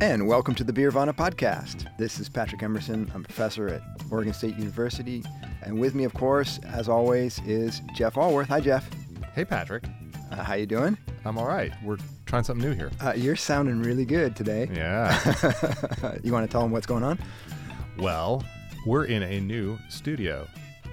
And welcome to the Beervana podcast. This is Patrick Emerson. I'm a professor at Oregon State University. And with me, of course, as always, is Jeff Alworth. Hi, Jeff. Hey, Patrick. Uh, how you doing? I'm all right. We're trying something new here. Uh, you're sounding really good today. Yeah. you want to tell them what's going on? well, we're in a new studio,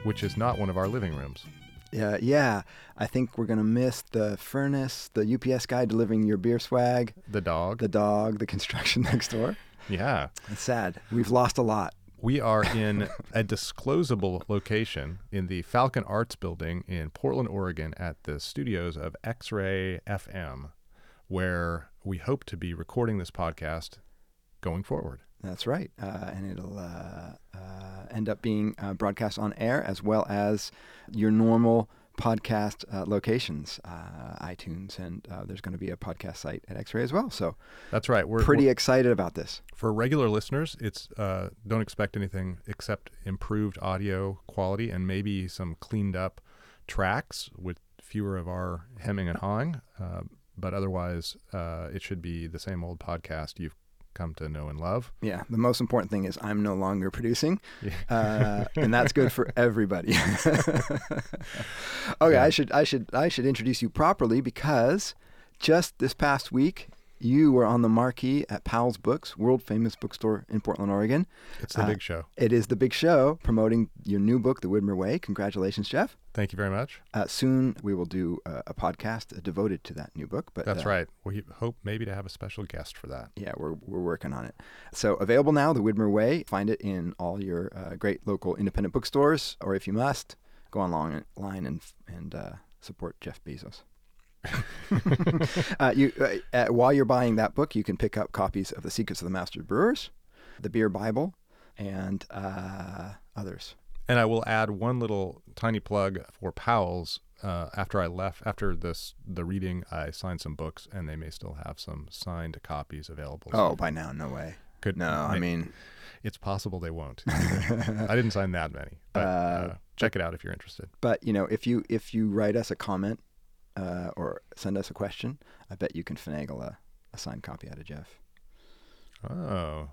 which is not one of our living rooms. Yeah, yeah. I think we're gonna miss the furnace, the UPS guy delivering your beer swag, The dog. the dog, the construction next door. yeah. It's sad. We've lost a lot. We are in a disclosable location in the Falcon Arts Building in Portland, Oregon, at the studios of X Ray FM, where we hope to be recording this podcast going forward. That's right, uh, and it'll uh, uh, end up being uh, broadcast on air as well as your normal podcast uh, locations, uh, iTunes, and uh, there's going to be a podcast site at X-Ray as well. So That's right. We're pretty we're- excited about this. for regular listeners. It's uh, don't expect anything except improved audio quality and maybe some cleaned up tracks with fewer of our hemming and hawing. Uh, but otherwise, uh, it should be the same old podcast you've come to know and love. Yeah, the most important thing is I'm no longer producing, Yeah. uh, and that's good for everybody. okay, Yeah. I should I should I should introduce you properly because just this past week you were on the marquee at Powell's Books, world famous bookstore in Portland, Oregon. It's the Uh, big show. It is the big show promoting your new book, The Widmer Way. Congratulations, Jeff. Thank you very much. Uh, soon we will do uh, a podcast devoted to that new book. But That's uh, right. We hope maybe to have a special guest for that. Yeah, we're, we're working on it. So available now, The Widmer Way. Find it in all your uh, great local independent bookstores, or if you must, go online and and uh, support Jeff Bezos. uh, you, uh, uh, while you're buying that book, you can pick up copies of The Secrets of the Master Brewers, The Beer Bible, and uh, others. And I will add one little tiny plug for Powell's. Uh, after I left, after this the reading, I signed some books, and they may still have some signed copies available. Oh, by now, no way. could No, I mean, it's possible they won't. I didn't sign that many, but uh, Uh, check it out if you're interested. but you know, if you if you write us a comment uh, or send us a question, I bet you can finagle a, a signed copy out of Jeff. Oh,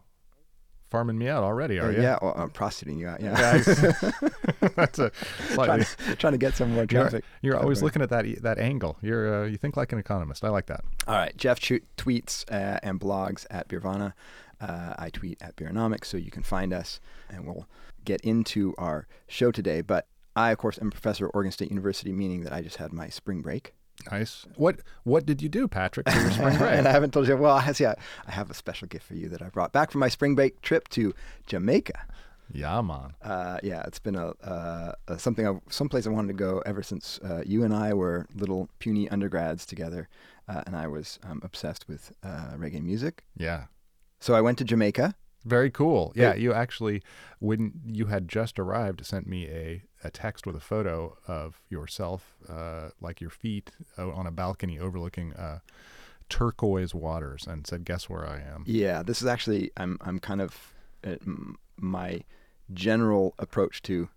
farming me out already, are Uh, you? Yeah, well, I'm prostituting you out. Yeah, that's a trying, slightly. to, trying to get some more You're, traffic. you're always looking at that that angle. You're uh, you think like an economist. I like that. All right, Jeff chu- tweets uh, and blogs at Beervana. Uh, I tweet at Beeronomics, so you can find us, and we'll get into our show today. But I, of course, am a professor at Oregon State University, meaning that I just had my spring break. Nice. What what did you do, Patrick, for your spring break? and I haven't told you. Well, I see. I, I have a special gift for you that I brought back from my spring break trip to Jamaica. yeah, man. Uh, yeah, it's been a, uh, a something, I, someplace I wanted to go ever since uh, you and I were little puny undergrads together, uh, and I was um, obsessed with uh, reggae music. Yeah. So I went to Jamaica. Very cool. Yeah, you actually, when you had just arrived, sent me a, a text with a photo of yourself, uh, like your feet uh, on a balcony overlooking uh, turquoise waters, and said, "Guess where I am." Yeah, this is actually I'm I'm kind of uh, my general approach to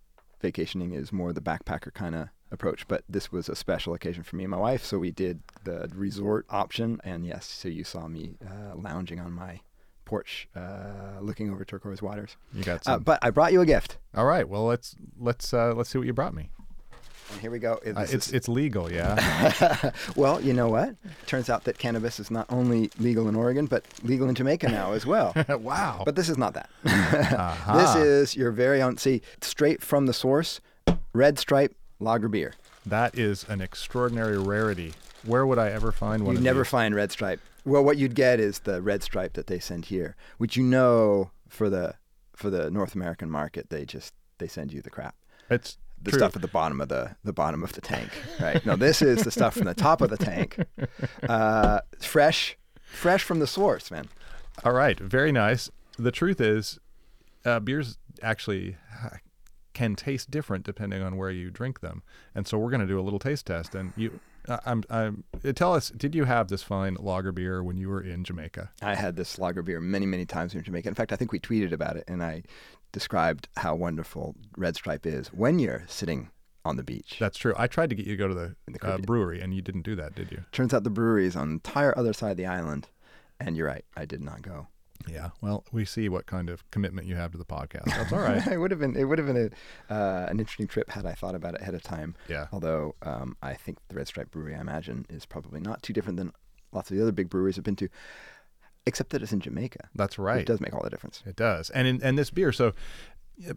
vacationing is more the backpacker kind of approach, but this was a special occasion for me and my wife, so we did the resort option, and yes, so you saw me uh, lounging on my porch, uh, looking over turquoise waters. You got Uh, some. but I brought you a gift, All right. Well, let's let's uh, let's see what you brought me. and here we go. Uh, it's is- it's legal, yeah. well, you know what? Turns out that cannabis is not only legal in Oregon, but legal in Jamaica now as well. wow. But this is not that. Aha. This is your very own, see, straight from the source, Red Stripe Lager Beer. that is an extraordinary rarity. Where would I ever find one? You'd of never these? find Red Stripe. Well, what you'd get is the Red Stripe that they send here, which you know for the for the North American market, they just they send you the crap. It's The true. stuff at the bottom of the the bottom of the tank, right? No, this is the stuff from the top of the tank, uh, fresh, fresh from the source, man. All right, very nice. The truth is, uh, beers actually uh, can taste different depending on where you drink them, and so we're going to do a little taste test. And you, I'm, I'm. uh, Tell us, did you have this fine lager beer when you were in Jamaica? I had this lager beer many, many times in Jamaica. In fact, I think we tweeted about it, and I described how wonderful Red Stripe is when you're sitting on the beach. That's true. I tried to get you to go to the, the uh, brewery, and you didn't do that, did you? Turns out the brewery is on the entire other side of the island, and you're right, I did not go. Yeah. Well, we see what kind of commitment you have to the podcast. That's all right. it would have been it would have been a uh, an interesting trip had I thought about it ahead of time. Yeah. Although um, I think the Red Stripe Brewery, I imagine, is probably not too different than lots of the other big breweries I've been to, except that it's in Jamaica. That's right. It does make all the difference. It does. And in, and this beer, so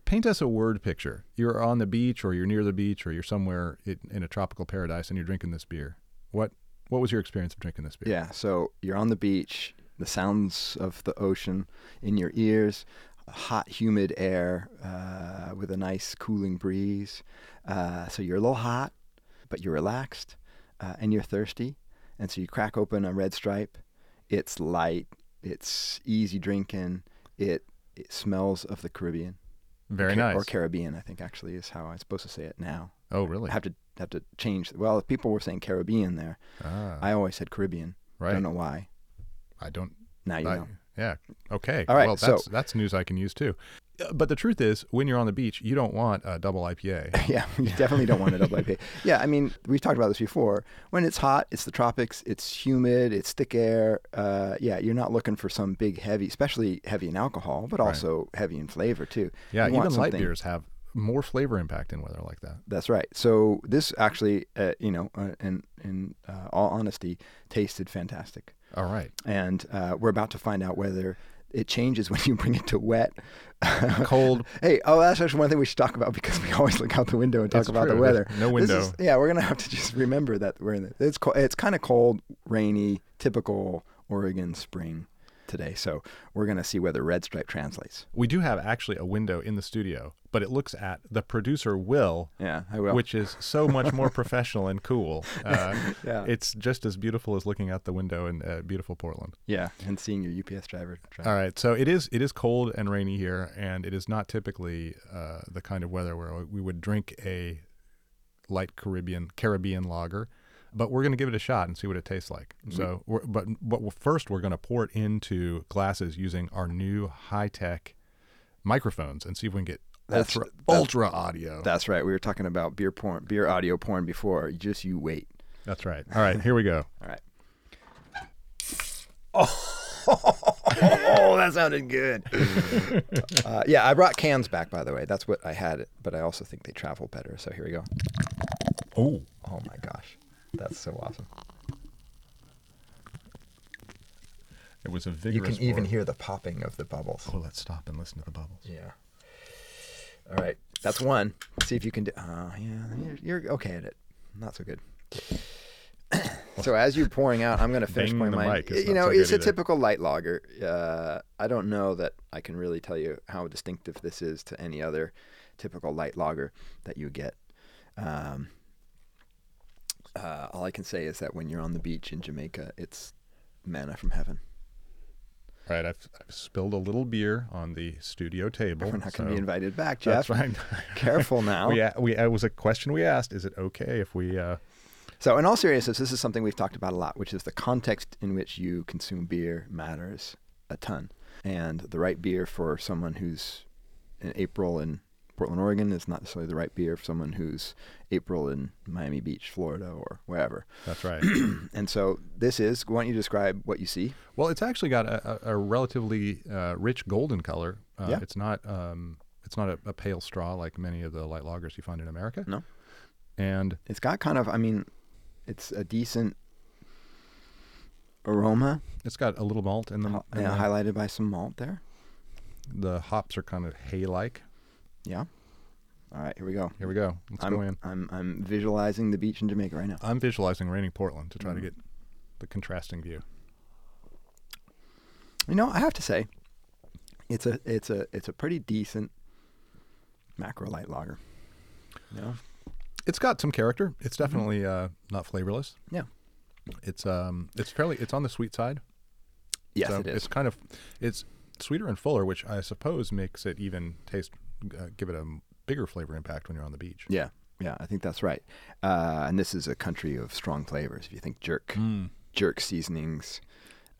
paint us a word picture. You're on the beach, or you're near the beach, or you're somewhere in, in a tropical paradise, and you're drinking this beer. What what was your experience of drinking this beer? Yeah. So you're on the beach, the sounds of the ocean in your ears, hot, humid air uh, with a nice cooling breeze. Uh, so you're a little hot, but you're relaxed uh, and you're thirsty. And so you crack open a red stripe. It's light, it's easy drinking, it, it smells of the Caribbean. Very nice. Or Caribbean, I think actually is how I'm supposed to say it now. oh, really? I have to have to change. Well, if people were saying Caribbean there. ah, I always said Caribbean. right. Don't know why. I don't. Now you I- know. Yeah. Okay. All right, Well, so- that's that's news I can use too. Uh, But the truth is, when you're on the beach, you don't want a double IPA. yeah, you definitely don't want a double IPA. Yeah, I mean, we've talked about this before. When it's hot, it's the tropics, it's humid, it's thick air. Uh, yeah, you're not looking for some big heavy, especially heavy in alcohol, but Right. also heavy in flavor too. yeah. You Even light beers have more flavor impact in weather like that. That's right. So this actually, uh, you know, uh, in in uh, all honesty, tasted fantastic. All right. And uh, we're about to find out whether it changes when you bring it to wet. Cold. Hey, oh, that's actually one thing we should talk about because we always look out the window and talk about true. the weather. There's no This window. is- yeah, we're gonna have to just remember that we're in. The, it's co- it's kind of cold, rainy, typical Oregon spring today. So we're gonna see whether red stripe translates. We do have actually a window in the studio, but it looks at the producer Will, Yeah, I will. which is so much more professional and cool. Uh, yeah, It's just as beautiful as looking out the window in uh, beautiful Portland. yeah, and seeing your UPS driver. drive. All right, so it is it is cold and rainy here, and it is not typically uh, the kind of weather where we would drink a light Caribbean Caribbean lager, but we're going to give it a shot and see what it tastes like. So, we're, but but first we're going to pour it into glasses using our new high tech microphones and see if we can get That's- ultra that's- ultra audio. That's right. We were talking about beer porn, beer audio porn before. Just you wait. That's right. All right, here we go. All right. Oh, that sounded good. uh, yeah, I brought cans back, by the way. That's what I had, but I also think they travel better. So here we go. Oh, Oh my gosh, that's so awesome. it was a vigorous. You can even pour. hear the popping of the bubbles. Oh, let's stop and listen to the bubbles. Yeah. All right, that's one. See if you can do. Uh, yeah, you're, you're okay at it. Not so good. so as you're pouring out, I'm going to finish pouring mine. You know, so it's a either. typical light lager. Uh, I don't know that I can really tell you how distinctive this is to any other typical light lager that you get. Um, uh, all I can say is that when you're on the beach in Jamaica, it's manna from heaven. All right, I've, I've spilled a little beer on the studio table. We're not going to be invited back, Jeff. That's right. Careful now. we, we, it was a question we asked. Is it okay if we? Uh, So, in all seriousness, this is something we've talked about a lot, which is the context in which you consume beer matters a ton. And the right beer for someone who's in April in Portland, Oregon is not necessarily the right beer for someone who's April in Miami Beach, Florida, or wherever. that's right. And so, this is, why don't you describe what you see? well, it's actually got a, a, relatively uh, rich golden color. Uh, Yeah. It's not. Um, it's not a, a pale straw like many of the light lagers you find in America. No. And It's got kind of, I mean, it's a decent aroma, it's got a little malt in the. in yeah, the, highlighted by some malt there. the hops are kind of hay-like. Yeah. All right, here we go. Here we go. Let's I'm, go in. I'm, I'm visualizing the beach in Jamaica right now. I'm visualizing raining Portland to try to Mm. get the contrasting view. You know, I have to say, it's a it's a it's a pretty decent macro light lager. You know? It's got some character. It's definitely uh, not flavorless. Mm-hmm. Yeah. It's um it's fairly it's on the sweet side. Yes, so it is. It's kind of it's sweeter and fuller, which I suppose makes it even taste uh, give it a bigger flavor impact when you're on the beach. Yeah, yeah, I think that's right. Uh, and this is a country of strong flavors. If you think jerk, Mm. jerk seasonings,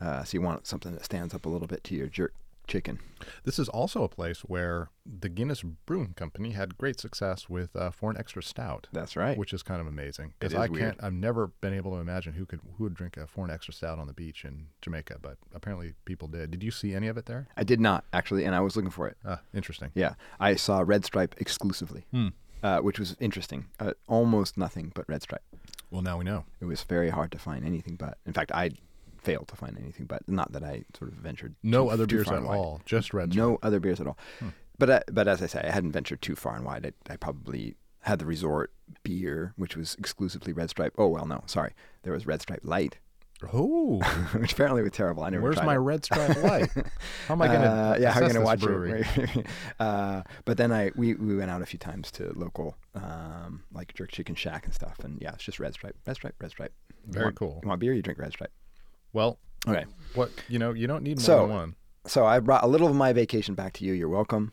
uh, so you want something that stands up a little bit to your jerk chicken. This is also a place where the Guinness Brewing Company had great success with uh, for an extra stout, That's right. which is kind of amazing. Because I weird. can't, I've never been able to imagine who could who would drink a foreign extra stout on the beach in Jamaica, but apparently people did. Did you see any of it there? I did not actually, and I was looking for it. Ah, interesting. Yeah, I saw Red Stripe exclusively, Hmm. uh, which was interesting. Uh, almost nothing but Red Stripe. Well, now we know. It was very hard to find anything but. In fact, I failed to find anything but. Not that I sort of ventured. No too- other too beers at wide. all, just red. No other beers at all. Hmm. But uh, but as I say, I hadn't ventured too far and wide. I, I probably had the resort beer, which was exclusively Red Stripe. Oh well, no, sorry, there was Red Stripe Light, Oh, which apparently was terrible. I never. where's my it. red stripe light? How am I gonna? Uh, yeah, how are you gonna watch brewery? it? uh, but then I we, we went out a few times to local um, like Jerk Chicken Shack and stuff, and yeah, it's just Red Stripe, Red Stripe, Red Stripe. You Very want- cool. You want beer? You drink Red Stripe. Well, Okay. what you know, you don't need more So- than one. So I brought a little of my vacation back to you. You're welcome.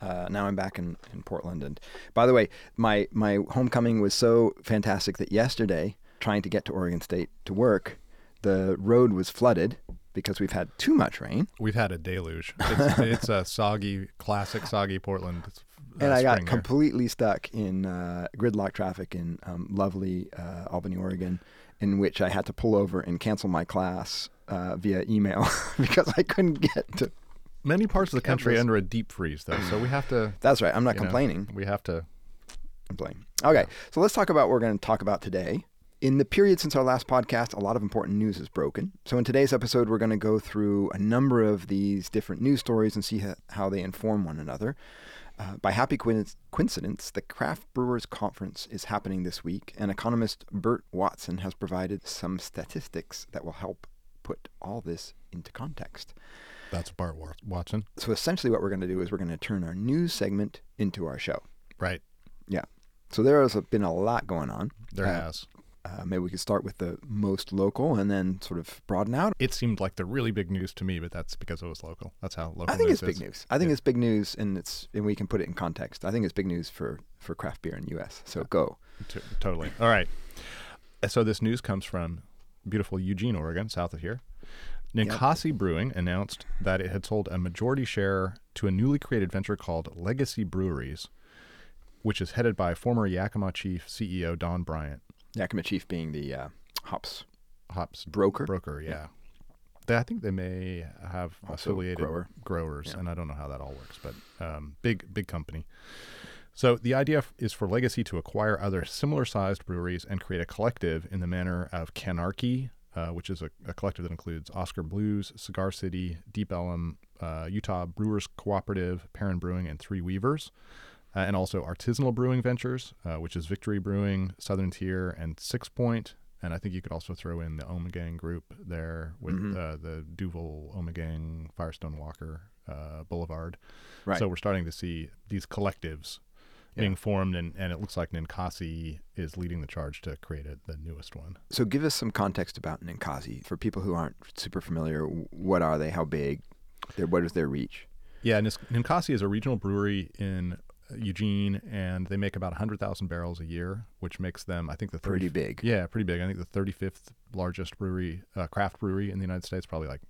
Uh, now I'm back in, in Portland, and by the way, my my homecoming was so fantastic that yesterday, trying to get to Oregon State to work, the road was flooded because we've had too much rain, We've had a deluge. It's, it's a soggy, classic soggy Portland. uh, and I got here. completely stuck in uh, gridlock traffic in um, lovely uh, Albany, Oregon, in which I had to pull over and cancel my class uh, via email because I couldn't get to. many parts of the country Campus. under a deep freeze, though. So we have to. That's right. I'm not you know, complaining. we have to. complain. Okay, so let's talk about what we're going to talk about today. In the period since our last podcast, a lot of important news is broken. So in today's episode, we're going to go through a number of these different news stories and see how they inform one another. Uh, by happy coincidence, the Craft Brewers Conference is happening this week, and economist Bert Watson has provided some statistics that will help put all this into context. That's Bart Watson, So essentially, what we're going to do is we're going to turn our news segment into our show. right? Yeah. So there has been a lot going on. There Uh, has. Uh, maybe we could start with the most local and then sort of broaden out. It seemed like the really big news to me, but that's because it was local. That's how local. I think news it's big news. I think Yeah. it's big news, and it's and we can put it in context. I think it's big news for for craft beer in the U.S. So go. T- totally. All right. So this news comes from beautiful Eugene, Oregon, south of here. Ninkasi Brewing announced that it had sold a majority share to a newly created venture called Legacy Breweries, which is headed by former Yakima Chief CEO Don Bryant. Yakima Chief being the uh, hops Hops broker. broker, yeah. They, I think they may have Also affiliated grower. growers, Yeah. and I don't know how that all works, but um, big big company. So the idea is for Legacy to acquire other similar-sized breweries and create a collective in the manner of CANarchy, uh, which is a, a collective that includes Oskar Blues, Cigar City, Deep Ellum, uh, Utah Brewers Cooperative, Perrin Brewing, and Three Weavers. Uh, and also artisanal brewing ventures, uh, which is Victory Brewing, Southern Tier, and Sixpoint. And I think you could also throw in the Omegang group there with Mhm. uh, the Duvel, Omegang, Firestone Walker, uh, Boulevard. Right. So we're starting to see these collectives Yeah. being formed, and, and it looks like Ninkasi is leading the charge to create it, the newest one. So give us some context about Ninkasi for people who aren't super familiar. What are they? How big? Their, what is their reach? Yeah, Ninkasi is a regional brewery in Eugene, and they make about 100,000 barrels a year, which makes them, I think, the 30, Pretty big. Yeah, pretty big. I think the 35th largest brewery, uh, craft brewery in the United States, probably like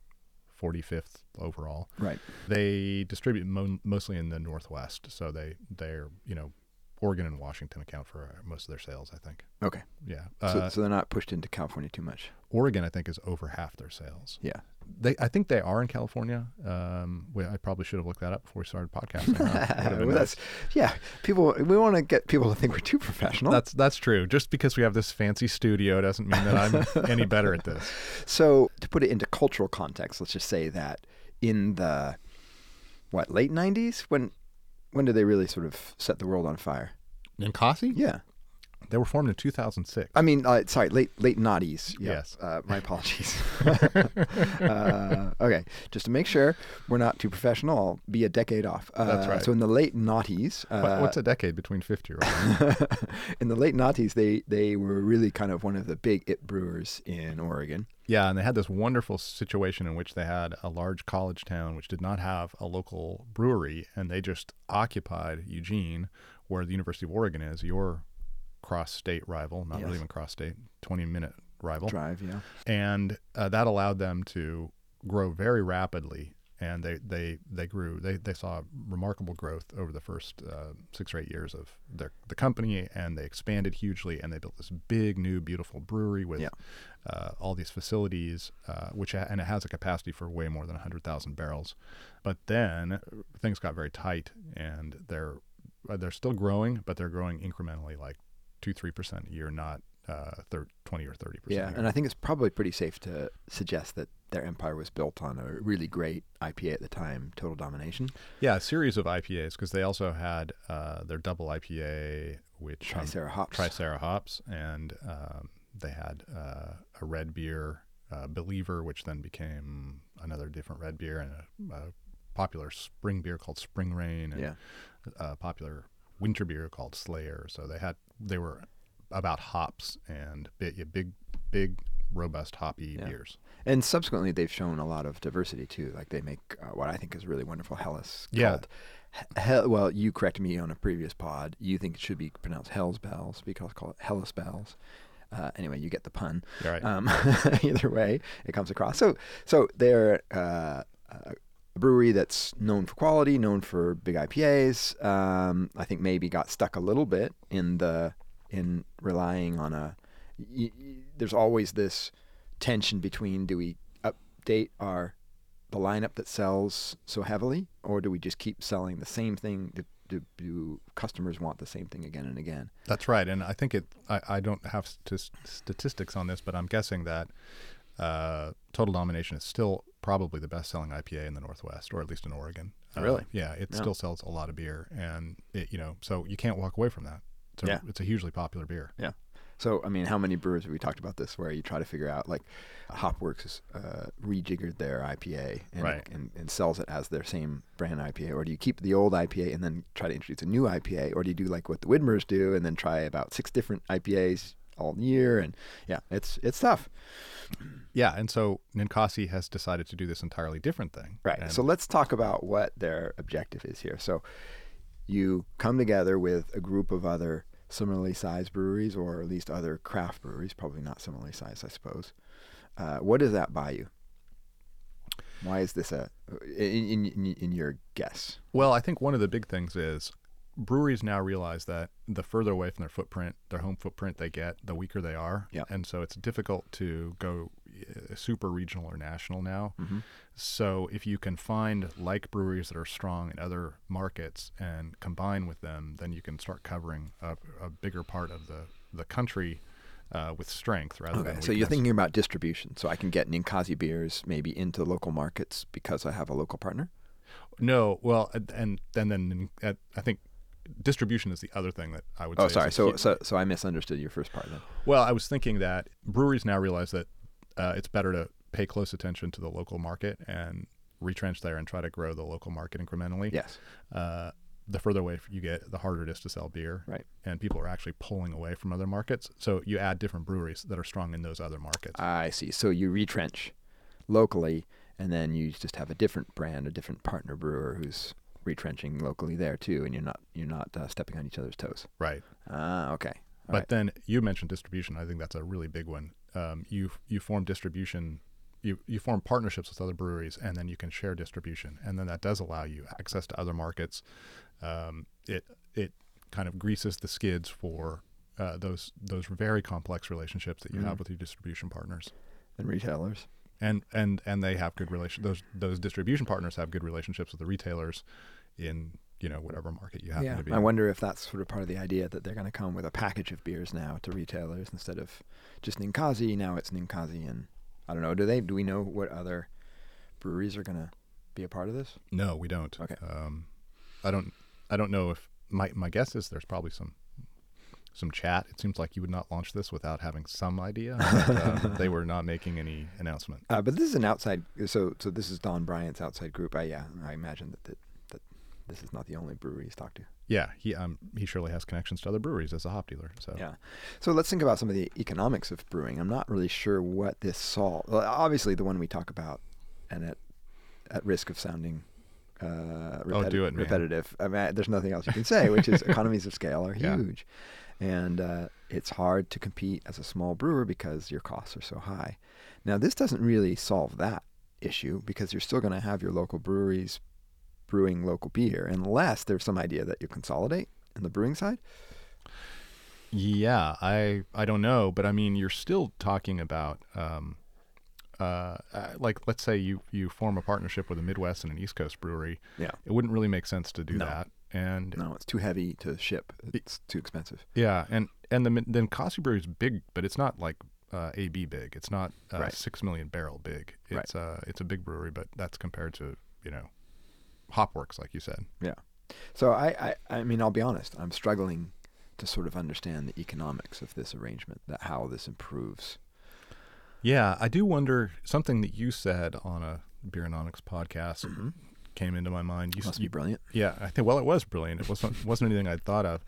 45th overall. Right. They distribute mo- mostly in the Northwest, so they they're you know Oregon and Washington account for uh, most of their sales. I think. Okay. Yeah, So, uh, so they're not pushed into California too much. Oregon I think is over half their sales. Yeah. They I think they are in California. Um, we, I probably should have looked that up before we started podcasting. huh? Would have been Well, nice. that's yeah. People, we want to get people to think we're too professional. That's that's true. Just because we have this fancy studio doesn't mean that I'm any better at this. So to put it into cultural context, let's just say that in the what late '90s, when when did they really sort of set the world on fire? Ninkasi? Yeah, They were formed in 2006. I mean, uh, sorry, late late noughties. Yeah. Yes. Uh, my apologies. uh, okay, just to make sure we're not too professional, I'll be a decade off. Uh, That's right. So in the late noughties, uh, What- What's a decade between 50 year in the late noughties, they they were really kind of one of the big it brewers in Oregon. Yeah, and they had this wonderful situation in which they had a large college town which did not have a local brewery, and they just occupied Eugene, where the University of Oregon is, your cross-state rival, not Yes. really even cross-state, 20-minute rival, Drive, yeah. and uh, that allowed them to grow very rapidly and they they they grew. They they saw remarkable growth over the first uh, six or eight years of their the company, and they expanded hugely, and they built this big new beautiful brewery with Yeah. uh, all these facilities, uh, which and it has a capacity for way more than hundred thousand barrels. But then uh, things got very tight, and they're uh, they're still growing, but they're growing incrementally, like two three percent a year, not uh, thir- twenty or thirty percent. Yeah, and I think it's probably pretty safe to suggest that their empire was built on a really great IPA at the time, Total Domination. Yeah, a series of IPAs because they also had uh, their double IPA, which um, Tricerahops. Tricera hops, and um, they had uh, a red beer, uh, Believer, which then became another different red beer, and a, a popular spring beer called Spring Rain, and Yeah. a popular winter beer called Slayer. So they had they were about hops and big, big, big, robust hoppy Yeah. beers. And subsequently, they've shown a lot of diversity too. Like they make uh, what I think is really wonderful Helles. Yeah. Called Hell, well, you corrected me on a previous pod. You think it should be pronounced Hell's Bells because call it Helles Belles. Uh, anyway, you get the pun. Right. Um, either way, it comes across. So, so they're uh, a brewery that's known for quality, known for big IPAs. Um, I think maybe got stuck a little bit in the in relying on a. Y- y- there's always this tension between do we update our the lineup that sells so heavily, or do we just keep selling the same thing? Do, do, do customers want the same thing again and again? That's right, and I think it. I, I don't have st- statistics on this, but I'm guessing that uh, Total Domination is still probably the best-selling IPA in the Northwest, or at least in Oregon. Uh, Really? yeah, it Yeah. still sells a lot of beer, and it, you know, so you can't walk away from that. It's a, Yeah. it's a hugely popular beer. Yeah. So, I mean, how many brewers have we talked about this where you try to figure out, like, Hopworks has uh, rejiggered their IPA and, Right. and, and sells it as their same brand IPA? Or do you keep the old IPA and then try to introduce a new IPA? Or do you do like what the Widmers do and then try about six different IPAs all year? And yeah, it's it's tough. Yeah, and so Ninkasi has decided to do this entirely different thing. Right. And So let's talk about what their objective is here. So you come together with a group of other similarly sized breweries, or at least other craft breweries, probably not similarly sized, I suppose. Uh, what does that buy you? Why is this a in, in, in your guess? Well, I think one of the big things is breweries now realize that the further away from their footprint, their home footprint they get, the weaker they are. Yeah. And so it's difficult to go uh, super regional or national now. Mhm. So if you can find like breweries that are strong in other markets and combine with them, then you can start covering a, a bigger part of the, the country uh, with strength rather than. Okay, than so you're thinking about distribution. So I can get Ninkasi beers maybe into local markets because I have a local partner. No, well, and and, then uh, I think distribution is the other thing that I would. Oh, say sorry. So, so so I misunderstood your first part then. Well, I was thinking that breweries now realize that uh, it's better to pay close attention to the local market and retrench there and try to grow the local market incrementally. Yes. Uh, the further away you get, the harder it is to sell beer. Right. And people are actually pulling away from other markets. So you add different breweries that are strong in those other markets. I see. So you retrench locally, and then you just have a different brand, a different partner brewer who's retrenching locally there too, and you're not you're not uh, stepping on each other's toes. right. Ah, okay. All but right. then you mentioned distribution. I think that's a really big one. Um, you you form distribution, you you form partnerships with other breweries, and then you can share distribution, and then that does allow you access to other markets. Um, it it kind of greases the skids for uh, those those very complex relationships that you Mhm. have with your distribution partners, and retailers. And and and they have good relation. Those those distribution partners have good relationships with the retailers in you know whatever market you happen Yeah. to be. I wonder if that's sort of part of the idea that they're going to come with a package of beers now to retailers instead of just Ninkasi. Now it's Ninkasi, and I don't know. Do they? Do we know what other breweries are going to be a part of this? No, we don't. Okay. Um, I don't. I don't know if my my guess is there's probably some some chat. It seems like you would not launch this without having some idea. But, um, they were not making any announcement. Uh, but this is an outside. So so this is Don Bryant's outside group. I, yeah, I imagine that, that that this is not the only brewery he's talked to. Yeah, he um he surely has connections to other breweries as a hop dealer. So Yeah. So let's think about some of the economics of brewing. I'm not really sure what this solves. Well, obviously, the one we talk about, and at at risk of sounding uh, Oh, do it, man. repetitive. I mean, there's nothing else you can say, which is economies of scale are Yeah. huge, and uh, it's hard to compete as a small brewer because your costs are so high. Now, this doesn't really solve that issue because you're still going to have your local breweries brewing local beer unless there's some idea that you consolidate in the brewing side. Yeah, I I don't know, but I mean, you're still talking about um, uh, uh, like let's say you you form a partnership with a Midwest and an East Coast brewery. Yeah. It wouldn't really make sense to do No. that, and No, it's too heavy to ship. It's too expensive. yeah, and and the then Coffee Brewery is big, but it's not like uh, AB big. It's not uh, Right. six million barrel big. Right. It's uh it's a big brewery, but that's compared to you know Hopworks, like you said. Yeah. So I, I, I mean, I'll be honest. I'm struggling to sort of understand the economics of this arrangement, that how this improves. Yeah, I do wonder something that you said on a Beeronomics podcast Mhm. came into my mind. You, Must you be brilliant. Yeah, I think well, it was brilliant. It wasn't wasn't anything I'd thought of,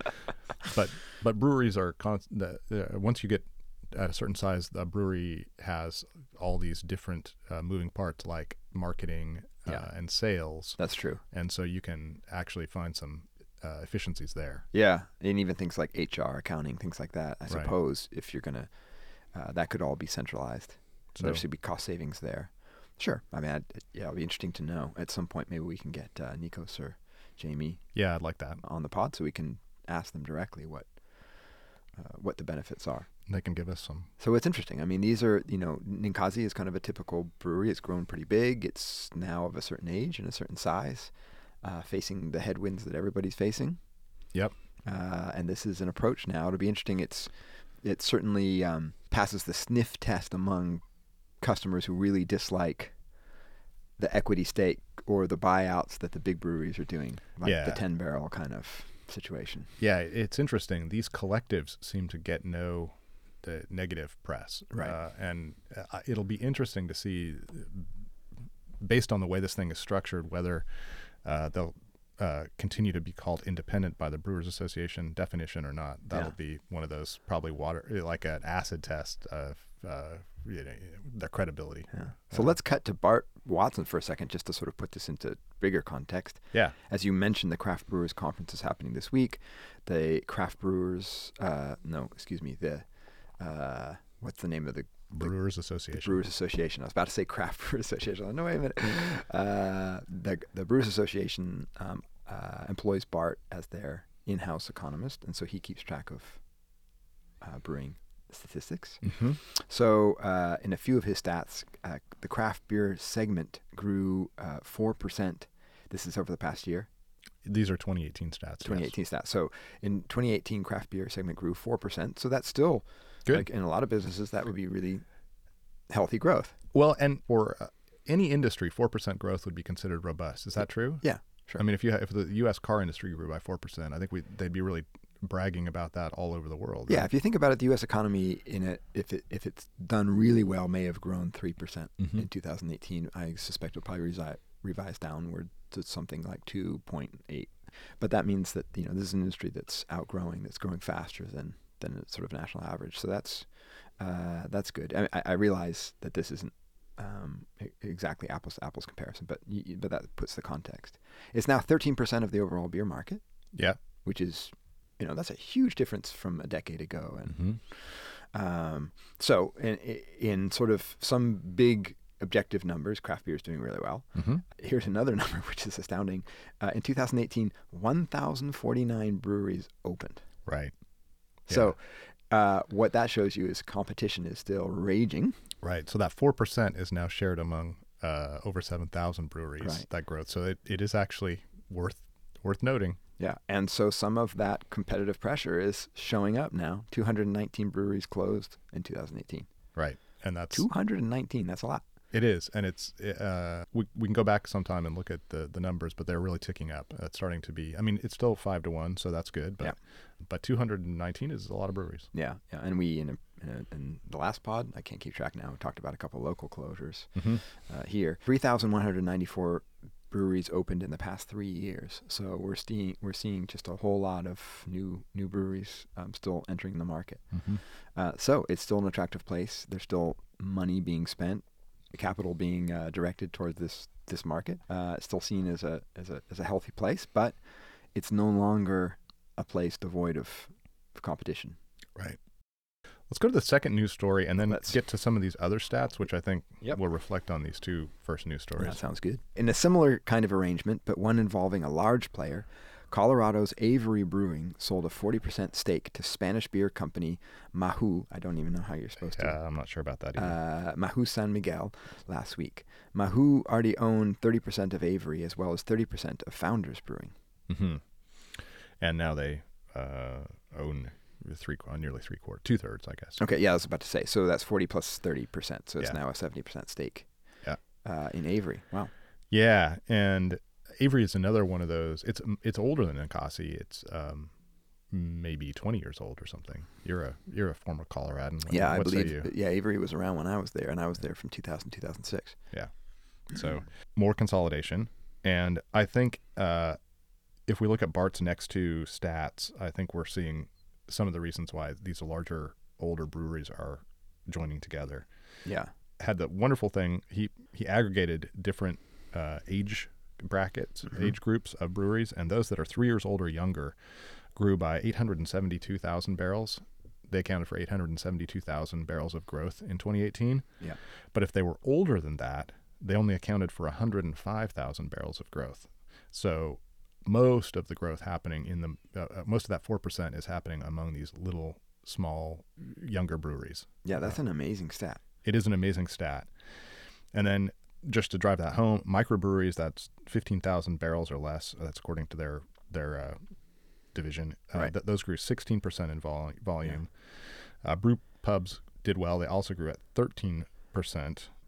but but breweries are con- the, uh, once you get at a certain size, the brewery has all these different uh, moving parts like marketing uh, Yeah. and sales, That's true. and so you can actually find some uh, efficiencies there. Yeah, and even things like HR, accounting, things like that. I Right. suppose if you're gonna, uh, that could all be centralized. So there should be cost savings there. Sure. I mean, I'd, yeah, it'll be interesting to know. At some point, maybe we can get uh, Nikos or Jamie Yeah, I'd like that. on the pod so we can ask them directly what uh, what the benefits are. They can give us some. So it's interesting. I mean, these are, you know, Ninkasi is kind of a typical brewery. It's grown pretty big. It's now of a certain age and a certain size, uh, facing the headwinds that everybody's facing. Yep. Uh, and this is an approach now. It'll be interesting. It's it certainly um, passes the sniff test among customers who really dislike the equity stake or the buyouts that the big breweries are doing, like Yeah. the ten barrel kind of situation. Yeah, it's interesting. These collectives seem to get no the negative press, Right. Uh, and uh, it'll be interesting to see, based on the way this thing is structured, whether uh, they'll uh, continue to be called independent by the Brewers Association definition or not. That'll Yeah. be one of those probably water like an acid test of uh, you know, their credibility. Yeah. So Yeah. let's cut to Bart Watson for a second, just to sort of put this into bigger context. Yeah, As you mentioned, the Craft Brewers Conference is happening this week. The Craft Brewers, uh, no, excuse me, the uh, what's the name of the Brewers Association. Brewers Association. I was about to say Craft Brewers Association. No, wait a minute. Uh, the the Brewers Association um, uh, employs Bart as their in-house economist, and so he keeps track of uh, brewing statistics. hmm So, uh, in a few of his stats, uh, the craft beer segment grew uh, four percent. This is over the past year, These are 2018 stats. yes. 2018 stats. So, in 2018, craft beer segment grew four percent. So that's still Good. Like in a lot of businesses, that would be really healthy growth. Well, and for uh, any industry, four percent growth would be considered robust. Is that true? Yeah, sure. I mean, if you if the U.S. car industry grew by four percent, I think we they'd be really bragging about that all over the world. Yeah, right? if you think about it, the U.S. economy in it, if it if it's done really well, may have grown three percent Mhm. in 2018. I suspect it'll probably resi- revise downward to something like 2.8. But that means that you know this is an industry that's outgrowing, that's growing faster than than sort of national average. So that's uh, that's good. I, I realize that this isn't um, exactly apples to apples comparison, but y- y- but that puts the context. It's now 13% of the overall beer market, Yeah. which is you know that's a huge difference from a decade ago, and hmm um, so, in, in sort of some big objective numbers, craft beer is doing really well. hmm Here's another number which is astounding. Uh, in 2018, 1,049 breweries opened. Right. So, uh, what that shows you is competition is still raging. Right. So that four percent is now shared among uh, over seven thousand breweries. Right. That growth. So it, it is actually worth worth noting. Yeah, and so some of that competitive pressure is showing up now. 219 breweries closed in 2018. Right. And that's 219. That's a lot. It is, and it's uh, we we can go back sometime and look at the the numbers, but they're really ticking up. It's starting to be. I mean, it's still five to one, so that's good. But Yeah. but 219 is a lot of breweries. Yeah, yeah. And we in, a, in, a, in the last pod, I can't keep track now. We talked about a couple local closures Mm-hmm. uh, here. 3,194 breweries opened in the past three years. So we're seeing we're seeing just a whole lot of new new breweries um, still entering the market. Mm-hmm. Uh, so it's still an attractive place. There's still money being spent, capital being uh, directed towards this this market. Uh, it's still seen as a as a as a healthy place, but it's no longer a place devoid of, of competition. Right. Let's go to the second news story and then Let's- get to some of these other stats, which I think Yep. will reflect on these two first news stories. That sounds good. In a similar kind of arrangement, but one involving a large player, Colorado's Avery Brewing sold a 40% stake to Spanish beer company Mahou. I don't even know how you're supposed to. Yeah, I'm not sure about that either. Uh, Mahou San Miguel last week. Mahou already owned 30% of Avery as well as 30% of Founders Brewing. hmm And now they uh, own three, uh, nearly three quarters, two thirds, I guess. Okay, yeah, I was about to say. So that's 40 plus 30%. So it's Yeah. now a 70% stake Yeah. uh, in Avery. Wow. Yeah, and Avery is another one of those. It's it's older than Ninkasi. It's um, maybe 20 years old or something. You're a you're a former Coloradan. What- Yeah, I believe. you? Yeah, Avery was around when I was there, and I was there from 2000 2006. Yeah, So more consolidation, and I think uh, if we look at Bart's next two stats, I think we're seeing some of the reasons why these larger, older breweries are joining together. Yeah. Had the wonderful thing he he aggregated different uh, age brackets, Mhm. age groups of breweries, and those that are three years old or younger grew by 872,000 barrels. They accounted for 872,000 barrels of growth in 2018. Yeah. But if they were older than that, they only accounted for 105,000 barrels of growth. So most of the growth happening in the uh, uh, most of that 4% is happening among these little small younger breweries. Yeah, that's an amazing stat. It is an amazing stat. And then just to drive that home, microbreweries that's 15,000 barrels or less, that's according to their their uh, division. Uh, Right. th- those grew 16% in vol- volume. Uh, brew pubs did well. They also grew at 13%,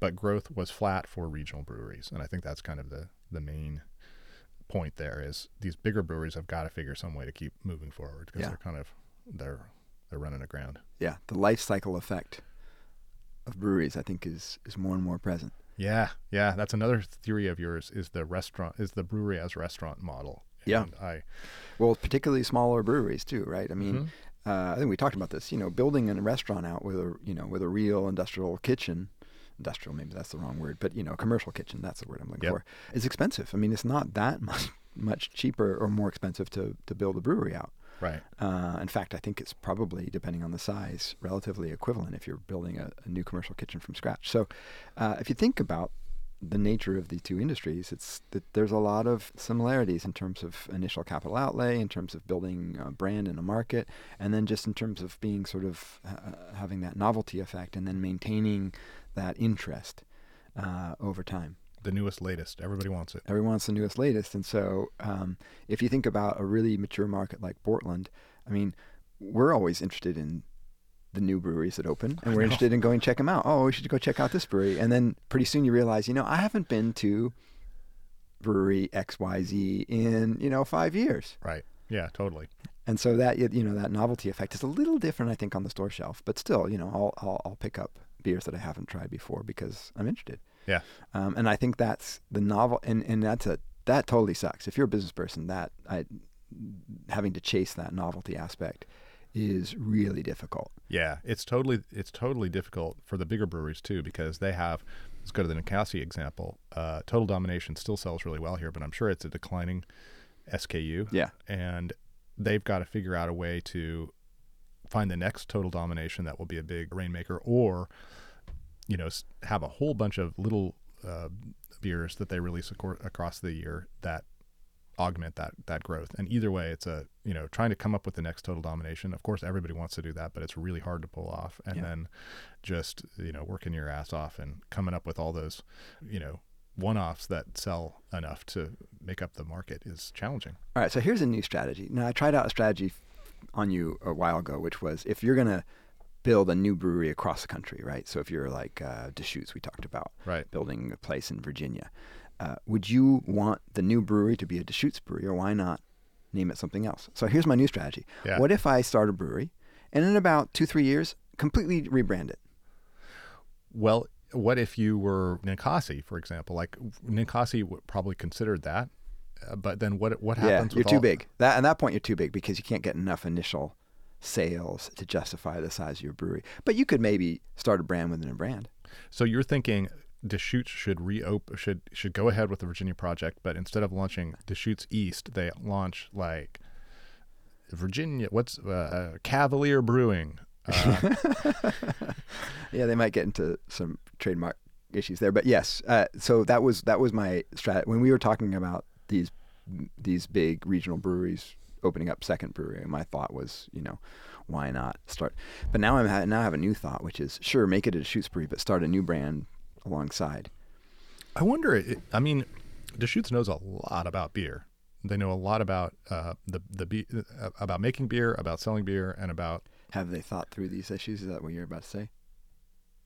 but growth was flat for regional breweries. And I think that's kind of the, the main point there is these bigger breweries have got to figure some way to keep moving forward because Yeah. they're kind of they're they're running aground. Yeah, the life cycle effect of breweries, I think, is is more and more present. Yeah, yeah, that's another theory of yours is the restaurant is the brewery as restaurant model. Yeah. And I Well, particularly smaller breweries too, right? I mean, Mhm. uh, I think we talked about this. You know, building a restaurant out with a you know with a real industrial kitchen, industrial maybe that's the wrong word, but you know, commercial kitchen that's the word I'm looking Yep. for. Is expensive. I mean, it's not that much much cheaper or more expensive to to build a brewery out. Right. Uh, in fact, I think it's probably, depending on the size, relatively equivalent if you're building a, a new commercial kitchen from scratch. So, uh, if you think about the nature of the two industries, it's that there's a lot of similarities in terms of initial capital outlay, in terms of building a brand in a market, and then just in terms of being sort of uh, having that novelty effect and then maintaining that interest uh, over time. The newest latest. Everybody wants it. Everyone wants the newest, latest. And so, um, if you think about a really mature market like Portland, I mean, we're always interested in the new breweries that open, and we're interested in going check them out. Oh, we should go check out this brewery, and then pretty soon you realize, you know, I haven't been to brewery X Y Z in you know five years, Right. Yeah, totally. and so that you know that novelty effect is a little different, I think, on the store shelf. But still, you know, I'll I'll, I'll pick up beers that I haven't tried before because I'm interested. Yeah. Um, and I think that's the novel, and, and that's a that totally sucks. If you're a business person, that I having to chase that novelty aspect is really difficult. Yeah, it's totally it's totally difficult for the bigger breweries too because they have. Let's go to the Ninkasi example. Uh, Total Domination still sells really well here, but I'm sure it's a declining SKU. Yeah. and they've got to figure out a way to find the next Total Domination that will be a big rainmaker, or you know have a whole bunch of little uh, beers that they release acor- across the year that augment that that growth. And either way, it's a you know trying to come up with the next total domination. Of course, everybody wants to do that, but it's really hard to pull off. And Yeah. then just you know working your ass off and coming up with all those you know one-offs that sell enough to make up the market is challenging. All right, so here's a new strategy. Now, I tried out a strategy on you a while ago, which was if you're going to build a new brewery across the country, right? So if you're like uh, Deschutes, we talked about Right. building a place in Virginia, uh, would you want the new brewery to be a Deschutes brewery, or why not name it something else? So here's my new strategy. Yeah. What if I start a brewery and in about two, three years, completely rebrand it? Well, what if you were Ninkasi, for example? Like Ninkasi probably considered that, uh, but then what what happens? Yeah, you're too all- big. That at that point, you're too big because you can't get enough initial sales to justify the size of your brewery. But you could maybe start a brand within a brand. So you're thinking Deschutes should reopen should should go ahead with the Virginia project, but instead of launching Deschutes East, they launch like Virginia. What's uh, uh, Cavalier Brewing Uh, yeah, they might get into some trademark issues there, but yes. Uh, so that was that was my strat when we were talking about these these big regional breweries opening up second brewery. My thought was, you know, why not start? But now I'm ha- now I have a new thought, which is sure make it a Deschutes brewery, but start a new brand alongside. I wonder. It, I mean, Deschutes knows a lot about beer. They know a lot about uh, the the be- uh, about making beer, about selling beer, and about. Have they thought through these issues? Is that what you're about to say?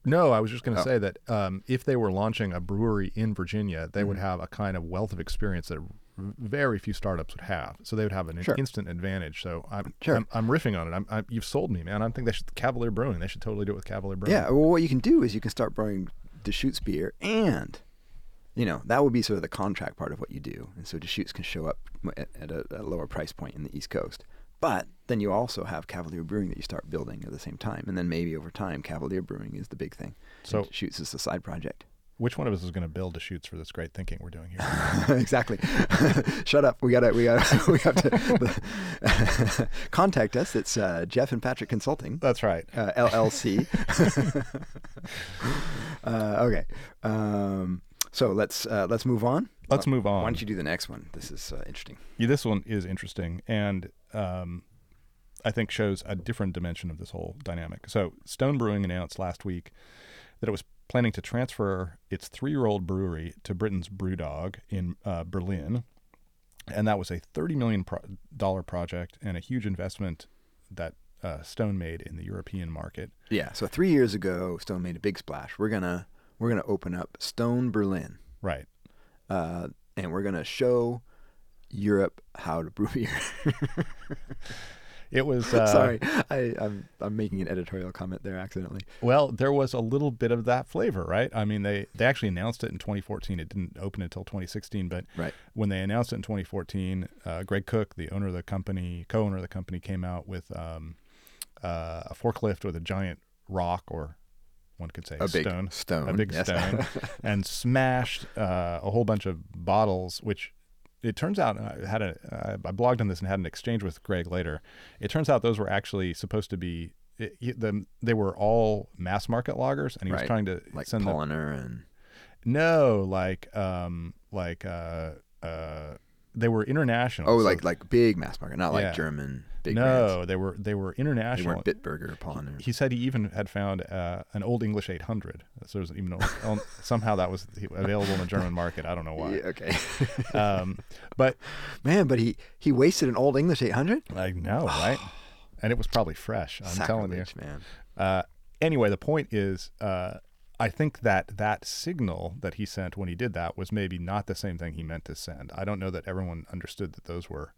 No, I was just going to Oh. say that um, if they were launching a brewery in Virginia, they would Mhm. have a kind of wealth of experience that very few startups would have. So they would have an Sure. instant advantage. So I'm, Sure. I'm I'm riffing on it. I'm, I'm you've sold me, man. I think they should Cavalier Brewing. They should totally do it with Cavalier Brewing. Yeah. Well, what you can do is you can start brewing Deschutes beer, and you know that would be sort of the contract part of what you do, and so Deschutes can show up at, at a, a lower price point in the East Coast. But then you also have Cavalier Brewing that you start building at the same time, and then maybe over time, Cavalier Brewing is the big thing. So- Deschutes is the side project. Which one of us is going to build the shoots for this great thinking we're doing here? exactly. Shut up. We gotta. We gotta. We have to contact us. It's uh, Jeff and Patrick Consulting. That's right. uh, LLC. uh, okay. Um, so let's uh, let's move on. Let's move on. Why don't you do the next one? This is uh, interesting. Yeah, this one is interesting and um, I think shows a different dimension of this whole dynamic. So, Stone Brewing announced last week that it was planning to transfer its three-year-old brewery to Britain's BrewDog in uh, Berlin, and that was a thirty million pro- dollar project and a huge investment that uh, Stone made in the European market. Yeah. So three years ago, Stone made a big splash. We're gonna we're gonna open up Stone Berlin, Right. uh, and we're gonna show Europe how to brew beer. It was uh, Sorry, I, I'm I'm making an editorial comment there accidentally. Well, there was a little bit of that flavor, right? I mean, they they actually announced it in 2014. It didn't open until 2016, but Right. when they announced it in 2014, uh, Greg Koch, the owner of the company, co-owner of the company, came out with um, uh, a forklift with a giant rock, or one could say A big stone, stone, a big yes. stone, and smashed uh, a whole bunch of bottles, which. It turns out I had a I blogged on this and had an exchange with Greg later. It turns out those were actually supposed to be it, the, they were all mass market lagers, and he was trying to like send them and no, like um, like uh, uh, they were international. oh, so- like like big mass market, not like Yeah. German big no, brands. they were they were international. They weren't Bitburger or Paulaner. he said he even had found uh, an Olde English 800. So there's even a- somehow that was available in the German market. I don't know why. Yeah, okay. Um, but Man, but he he wasted an Olde English 800. I know, right? And it was probably fresh. I'm telling you. Man. Uh, anyway, the point is, uh, I think that that signal that he sent when he did that was maybe not the same thing he meant to send. I don't know that everyone understood that those were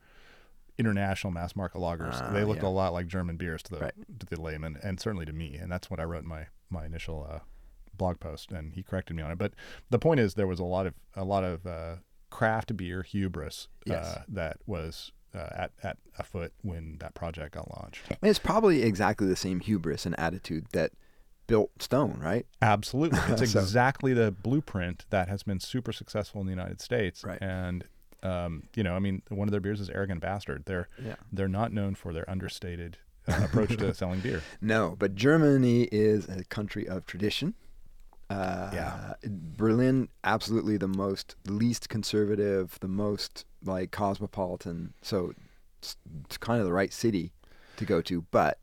international mass market lagers. Ah, they looked yeah. a lot like German beers to the Right. to the layman, and certainly to me. And that's what I wrote in my my initial uh, blog post, and he corrected me on it. But the point is, there was a lot of a lot of uh, craft beer hubris Yes. uh, that was. Uh, at at afoot when that project got launched. And it's probably exactly the same hubris and attitude that built Stone, right? Absolutely. It's So- exactly the blueprint that has been super successful in the United States. Right. And um, you know, I mean, one of their beers is Arrogant Bastard. They're Yeah. they're not known for their understated uh, approach to selling beer. No, but Germany is a country of tradition. Uh, Yeah. Berlin, absolutely the most least conservative, the most like cosmopolitan. So it's, it's kind of the right city to go to, but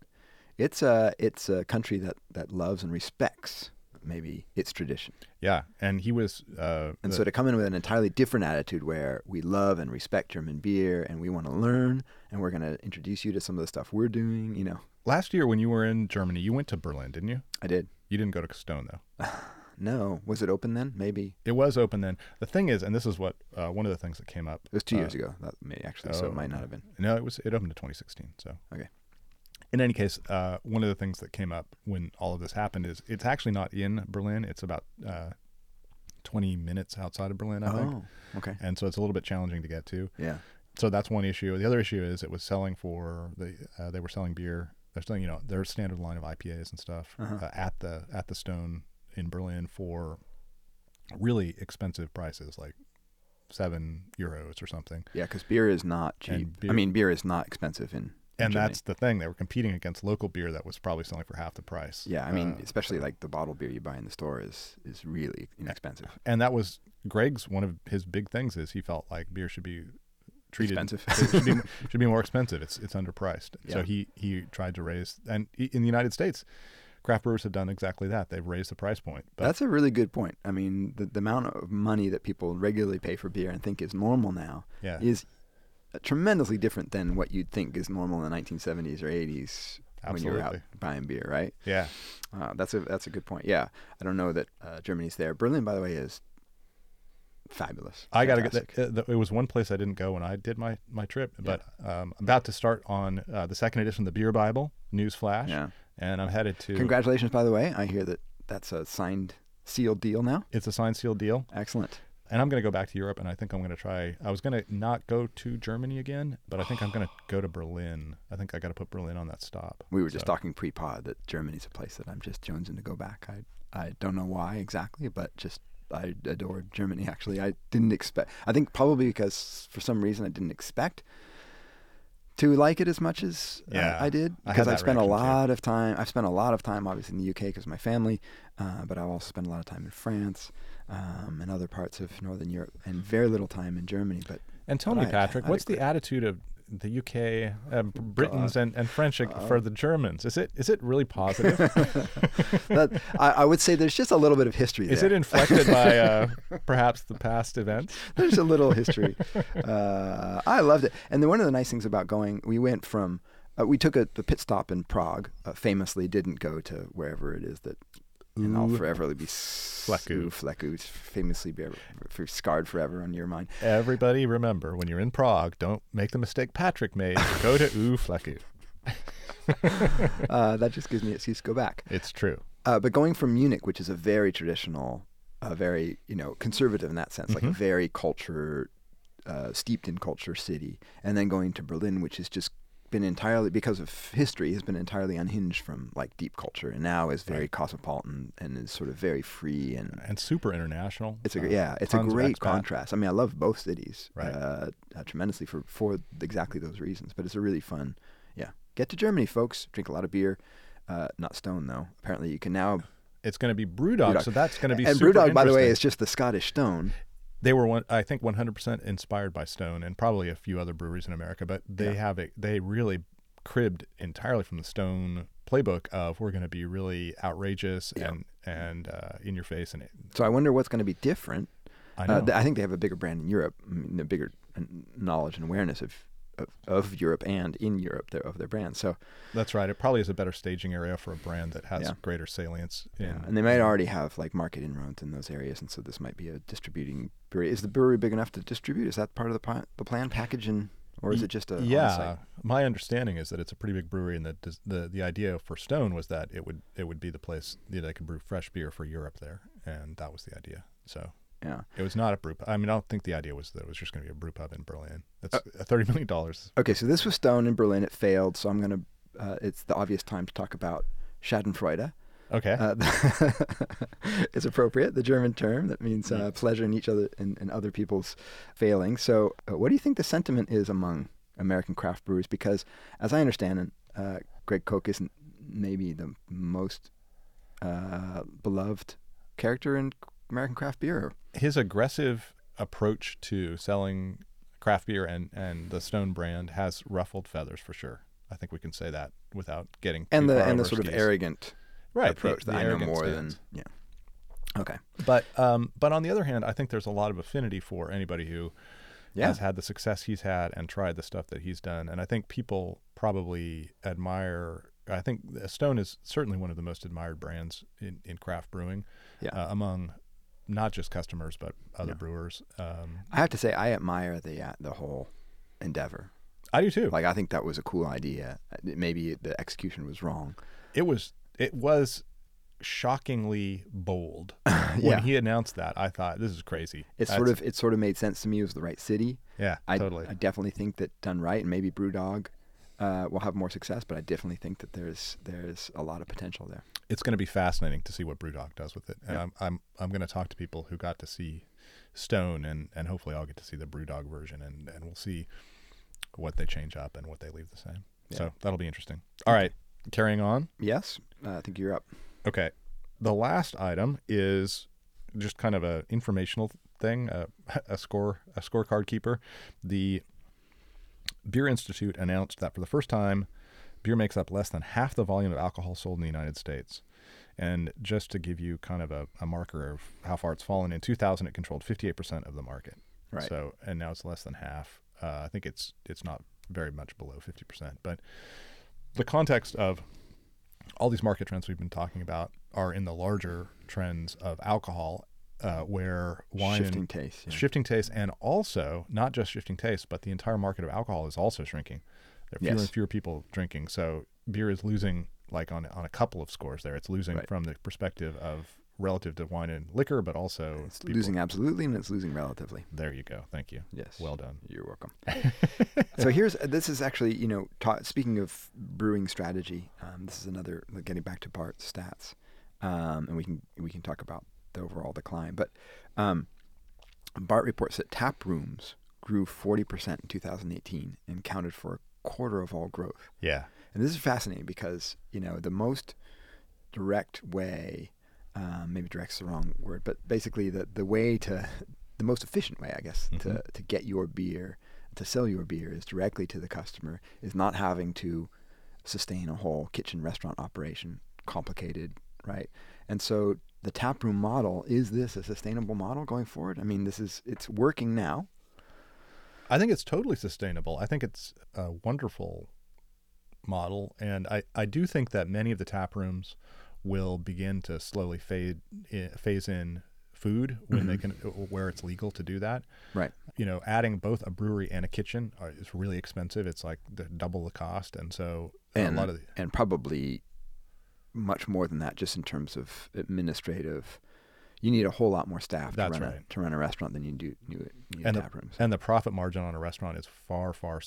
it's a it's a country that that loves and respects maybe its tradition. Yeah, and he was uh, And the- so to come in with an entirely different attitude where we love and respect German beer and we want to learn and we're going to introduce you to some of the stuff we're doing, you know. last year when you were in Germany, you went to Berlin, didn't you? I did. You didn't go to Stone though. No, was it open then? Maybe. It was open then. The thing is, and this is what uh, one of the things that came up. It was two uh, years ago. That may actually, so oh, it might not have been. No, it was it opened in 2016. So Okay. In any case, uh, one of the things that came up when all of this happened is it's actually not in Berlin. It's about uh, 20 minutes outside of Berlin, I think, Oh, okay. and so it's a little bit challenging to get to. Yeah. So that's one issue. The other issue is it was selling for the uh, they were selling beer. They're selling you know their standard line of IPAs and stuff Uh-huh. uh, at the at the Stone in Berlin for really expensive prices, like seven euros or something. Yeah, because beer is not cheap. beer- I mean, beer is not expensive in and Germany. that's the thing. They were competing against local beer that was probably selling for half the price. Yeah, I mean, Uh, especially like the bottled beer you buy in the store is is really inexpensive. and that was Greg's one of his big things is he felt like beer should be treated Expensive. it should be should be more expensive. It's it's underpriced. yeah. So he he tried to raise and in the United States, craft brewers have done exactly that. They've raised the price point. But That's a really good point. I mean, the, the amount of money that people regularly pay for beer and think is normal now yeah, is tremendously different than what you'd think is normal in the 1970s or 80s when you were out buying beer, right? yeah. Uh, that's a that's a good point. Yeah, I don't know that uh, Germany's there. Berlin, by the way, is fabulous. I got to get that. It was one place I didn't go when I did my my trip, but um, I'm about to start on uh, the second edition of the Beer Bible. News flash, Yeah. and I'm headed to. Congratulations, by the way. I hear that that's a signed, sealed deal now. It's a signed sealed deal, Excellent. And I'm going to go back to Europe, and I think I'm going to try. I was going to not go to Germany again, but I think I'm going to go to Berlin. I think I got to put Berlin on that stop. We were just So- talking pre-pod that Germany's a place that I'm just jonesing to go back. I I don't know why exactly, but just I adore Germany. Actually, I didn't expect. I think probably because for some reason I didn't expect to like it as much as uh, Yeah, I did I because I've spent a reaction, too. lot of time. I've spent a lot of time, obviously, in the UK because of my family, uh, but I've also spent a lot of time in France um, and other parts of Northern Europe, and very little time in Germany. But And tell But me, I- Patrick, I'd what's the attitude of the UK, uh, Britons, and, and French Uh, for the Germans? Is it is it really positive? that, I, I would say there's just a little bit of history. is there. it inflected by uh, perhaps the past events? There's a little history. Uh, I loved it. And then one of the nice things about going, we went from, uh, we took a, the pit stop in Prague. Uh, famously, didn't go to wherever it is that, and I'll Ooh. forever be Fleku. Fleku. Famously be, for scarred forever on your mind. Everybody remember when you're in Prague, don't make the mistake Patrick made. Go to U Fleku. Uh, that just gives me an excuse to go back. It's true. Uh, but going from Munich, which is a very traditional, a very you know conservative in that sense, like a Mhm. very culture uh, steeped in culture city, and then going to Berlin, which is just been entirely because of history has been entirely unhinged from like deep culture, and now is very Right. cosmopolitan and is sort of very free and. And super international. It's a Uh, yeah, it's a great contrast. I mean, I love both cities Right. uh, uh, tremendously for for exactly those reasons. But it's a really fun, yeah. Get to Germany, folks. Drink a lot of beer. Uh, not Stone though. Apparently, you can now It's going to be Brewdog, Brewdog. so that's going to be and Brewdog, by the way, is just the Scottish Stone. They were one i think 100% inspired by stone and probably a few other breweries in america but they Yeah. have it they really cribbed entirely from the stone playbook of we're going to be really outrageous Yeah. and and uh, in your face and it, So I wonder what's going to be different. i know Uh, th- I think they have a bigger brand in Europe, I mean, a bigger knowledge and awareness of, of, of Europe and in Europe their, of their brand. So that's right it probably is a better staging area for a brand that has Yeah. greater salience in, yeah, and they might already have like market inroads in those areas, and so this might be a distributing brewery. Is the brewery big enough to distribute? Is that part of the pla- the plan package, and or is it just a yeah on-site? my understanding is that it's a pretty big brewery and that the the idea for stone was that it would it would be the place that they could brew fresh beer for europe there and that was the idea so Yeah. It was not a brew pub. I mean, I don't think the idea was that it was just going to be a brew pub in Berlin. That's Uh, uh, thirty million dollars. Okay, so this was Stone in Berlin. It failed, so I'm gonna. Uh, it's the obvious time to talk about Schadenfreude. Okay. Uh, it's appropriate, the German term that means uh, pleasure in each other in, in other people's failings. So, uh, what do you think the sentiment is among American craft brewers? Because, as I understand it, uh, Greg Koch isn't maybe the most uh, beloved character in American craft beer. His aggressive approach to selling craft beer and and the Stone brand has ruffled feathers for sure. I think we can say that without getting too And the and the sort of arrogant right approach the, that the I know more stance. than yeah. Okay. But um, but on the other hand, I think there's a lot of affinity for anybody who Yeah. has had the success he's had and tried the stuff that he's done. And I think people probably admire. I think Stone is certainly one of the most admired brands in, in craft brewing Yeah. uh, among not just customers but other Yeah. brewers. Um, I have to say, I admire the uh, the whole endeavor. I do too. Like, I think that was a cool idea. Maybe the execution was wrong. it was it was shockingly bold when yeah. he announced that. I thought this is crazy. It sort of it sort of made sense to me. It was the right city. yeah, I, totally. I definitely think that done right, and maybe BrewDog uh, will have more success. But I definitely think that there's there's a lot of potential there. it's going to be fascinating to see what BrewDog does with it. And Yeah. I'm I'm I'm going to talk to people who got to see Stone, and and hopefully I'll get to see the BrewDog version, and and we'll see what they change up and what they leave the same. Yeah. So that'll be interesting. All right, carrying on. Yes, uh, I think you're up. Okay. The last item is just kind of a informational thing, uh, a score a scorecard keeper. The Beer Institute announced that for the first time, beer makes up less than half the volume of alcohol sold in the United States. And just to give you kind of a, a marker of how far it's fallen, in 2000 it controlled 58% of the market. Right. So and now it's less than half. Uh, I think it's it's not very much below 50%. But the context of all these market trends we've been talking about are in the larger trends of alcohol, uh, where wine Shifting taste. Yeah. shifting taste, and also not just shifting taste, but the entire market of alcohol is also shrinking. There are fewer Yes. and fewer people drinking, so beer is losing like on on a couple of scores there. It's losing Right. from the perspective of relative to wine and liquor, but also It's people- losing absolutely and it's losing relatively. There you go. Thank you. Yes. Well done. You're welcome. so here's this is actually you know ta- speaking of brewing strategy. Um, this is another like, getting back to Bart's stats, um, and we can we can talk about the overall decline. But um, Bart reports that tap rooms grew 40% in 2018 and counted for a quarter of all growth. Yeah. And this is fascinating because you know the most direct way, um, maybe direct's the wrong word, but basically the the way to the most efficient way, I guess, to Mhm. to get your beer, to sell your beer is directly to the customer, is not having to sustain a whole kitchen restaurant operation, complicated, right? And so the taproom model is this a sustainable model going forward? I mean, this is it's working now. I think it's totally sustainable. I think it's a wonderful model, and I, I do think that many of the tap rooms will begin to slowly fade eh, phase in food when they mm-hmm. can uh, where it's legal to do that. Right. You know, adding both a brewery and a kitchen are, is really expensive. It's like the, double the cost, and so uh, And a lot of the, and probably much more than that just in terms of administrative you need a whole lot more staff to run a to run a restaurant than you do you need And the- tap rooms. and the profit margin on a restaurant is far far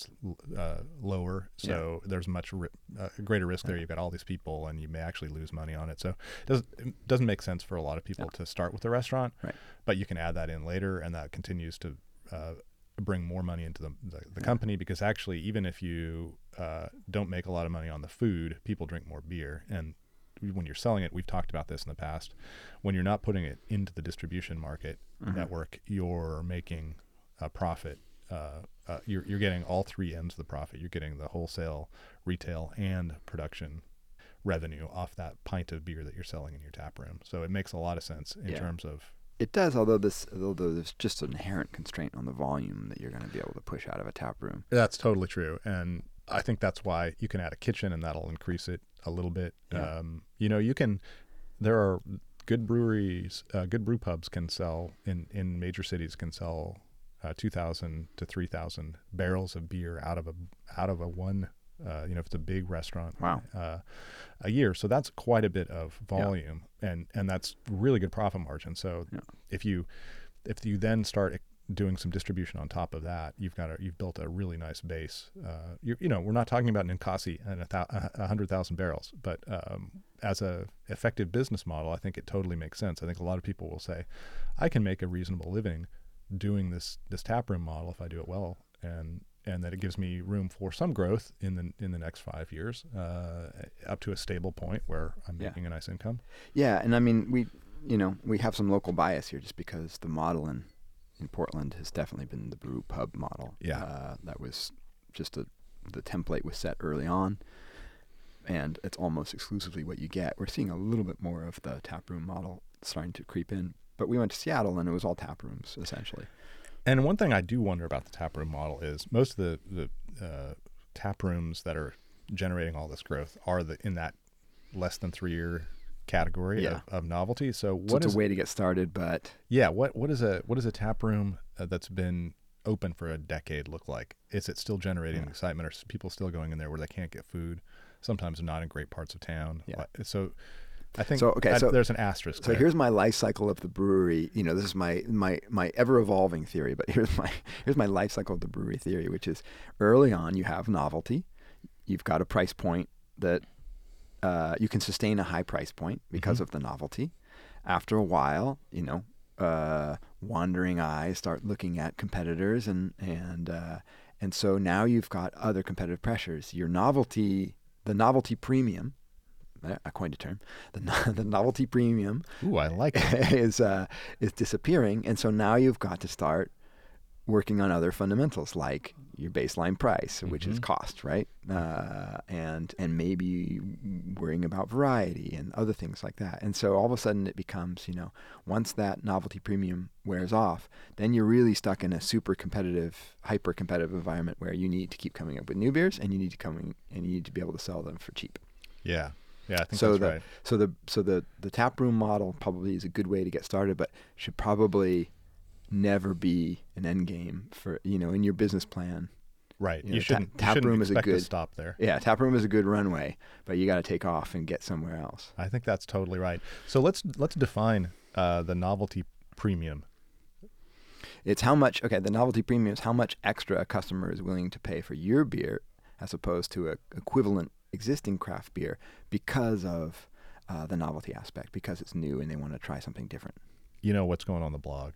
uh, lower. So there's much ri- uh, greater risk there. You've got all these people and you may actually lose money on it. So it doesn't, it doesn't make sense for a lot of people to start with a restaurant Right. but you can add that in later and that continues to uh, bring more money into the, the, the company because actually even if you uh, don't make a lot of money on the food people drink more beer and when you're selling it we've talked about this in the past when you're not putting it into the distribution market Mm-hmm. network you're making a profit uh, uh, you're, you're getting all three ends of the profit you're getting the wholesale retail and production revenue off that pint of beer that you're selling in your tap room so it makes a lot of sense in Yeah. terms of It does, although this although there's just an inherent constraint on the volume that you're going to be able to push out of a tap room. That's totally true, and I think that's why you can add a kitchen, and that'll increase it a little bit. Yeah. Um, you know, you can. There are good breweries, uh, good brew pubs can sell in in major cities can sell uh, two thousand to three thousand barrels of beer out of a out of a one. Uh, you know, if it's a big restaurant, Wow. uh, a year. So that's quite a bit of Yeah. volume, and and that's really good profit margin. So Yeah. if you if you then start doing some distribution on top of that, you've got a you've built a really nice base. Uh, you you know, we're not talking about an Ninkasi and a, thou, a hundred thousand barrels, but um, as a effective business model, I think it totally makes sense. I think a lot of people will say, I can make a reasonable living doing this this taproom model if I do it well, and and that it gives me room for some growth in the in the next five years, uh, up to a stable point where I'm Yeah. making a nice income. Yeah, and I mean we you know we have some local bias here just because the model in in Portland has definitely been the brew pub model. Yeah. uh, that was just a the template was set early on, and it's almost exclusively what you get. We're seeing a little bit more of the tap room model starting to creep in, but we went to Seattle and it was all tap rooms essentially. And one thing I do wonder about the tap room model is most of the the uh, tap rooms that are generating all this growth are the in that less than three year category Yeah. of, of novelty. So So what it's is a way to get started, but yeah what what is a what is a tap room uh, that's been open for a decade look like? Is it still generating Yeah. excitement? Are people still going in there where they can't get food? Sometimes not in great parts of town. Yeah. So I think So, okay, I- so- there's an asterisk. So there. here's my life cycle of the brewery. You know, this is my my my ever evolving theory, but here's my here's my life cycle of the brewery theory, which is early on you have novelty, you've got a price point that uh, you can sustain a high price point because Mhm. of the novelty. After a while, you know, uh, wandering eyes start looking at competitors and and uh, And so now you've got other competitive pressures. Your novelty, the novelty premium, eh, I coined a term, the, no- the novelty premium Ooh, I like it. is uh, is disappearing, and so now you've got to start working on other fundamentals like your baseline price, which is Mhm. cost, right? Uh, and and maybe worrying about variety and other things like that. And so all of a sudden it becomes, you know, once that novelty premium wears off, then you're really stuck in a super competitive, hyper competitive environment where you need to keep coming up with new beers and you need to come and you need to be able to sell them for cheap. Yeah. Yeah, I think So the right. so the so the the tap room model probably is a good way to get started, but should probably never be an end game for you know in your business plan. Right. you know, shouldn't, tap you shouldn't room is a good- stop there. Yeah, tap room is a good runway, but you got to take off and get somewhere else. I think that's totally right. So let's let's define uh, the novelty premium. It's how much okay. The novelty premium is how much extra a customer is willing to pay for your beer as opposed to a equivalent existing craft beer because of uh, the novelty aspect, because it's new and they want to try something different. You know what's going on the blog?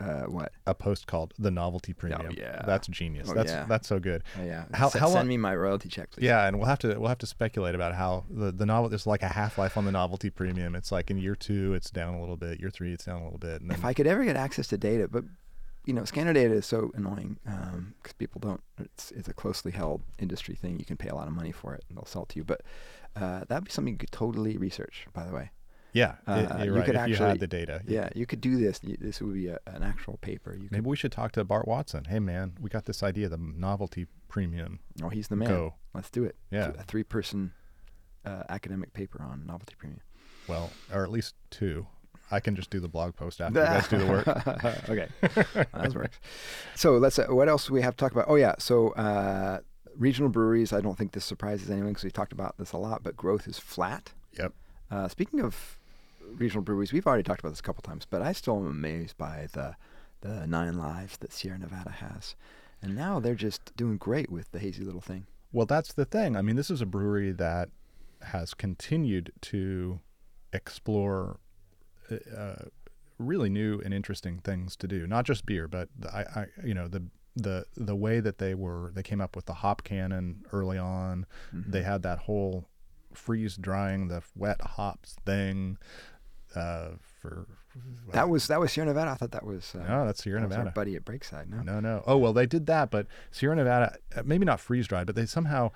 Uh, what? A post called the novelty premium. yeah. That's genius. Oh, that's yeah. that's so good. Oh, yeah. How- S- how send long- me my royalty check, please. Yeah, and we'll have to we'll have to speculate about how the the novel there's like a half life on the novelty premium. It's like in year two it's down a little bit, year three it's down a little bit, and then if I could ever get access to data, but you know, scanner data is so annoying because people don't. It's it's a closely held industry thing. You can pay a lot of money for it, and they'll sell it to you. But uh, that'd be something you could totally research. By the way, yeah, uh, you right. could if you actually- had the data, yeah, you could do this. This would be a, an actual paper. You Maybe we should talk to Bart Watson. Hey man, we got this idea, the novelty premium. oh, he's the man. Go. Let's do it. Yeah. a three-person uh, academic paper on novelty premium. Well, or at least two. I can just do the blog post after you guys do the work. okay, that works. So let's. Uh, what else do we have to talk about? Oh yeah. So uh, regional breweries. I don't think this surprises anyone because we talked about this a lot. But growth is flat. Yep. Uh, speaking of regional breweries, we've already talked about this a couple times, but I still am amazed by the the nine lives that Sierra Nevada has, and now they're just doing great with the hazy little thing. Well, that's the thing. I mean, this is a brewery that has continued to explore uh, really new and interesting things to do. Not just beer, but the, I, I, you know, the the the way that they were they came up with the hop cannon early on. Mm-hmm. They had that whole freeze drying the wet hops thing uh, for That was that was Sierra Nevada. I thought that was. Uh, no, that's Sierra that Nevada. buddy at Breakside. No. No, no. Oh well, they did that, but Sierra Nevada, uh, maybe not freeze dried, but they somehow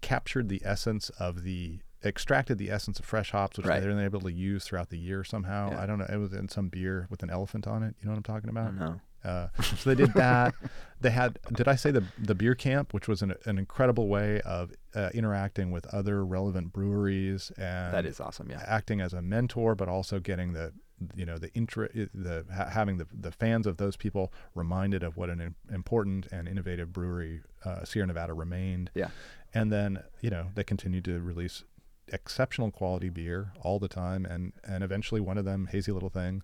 captured the essence of the extracted the essence of fresh hops, which Right. they were able to use throughout the year somehow. Yeah. I don't know. It was in some beer with an elephant on it. You know what I'm talking about? know. Uh, so they did that. they had. Did I say the the beer camp, which was an, an incredible way of uh, interacting with other relevant breweries and That is awesome. Yeah. acting as a mentor, but also getting the you know the intra the ha- having the the fans of those people reminded of what an im- important and innovative brewery uh, Sierra Nevada remained. Yeah. And then you know they continued to release exceptional quality beer all the time, and and eventually one of them, Hazy Little Thing,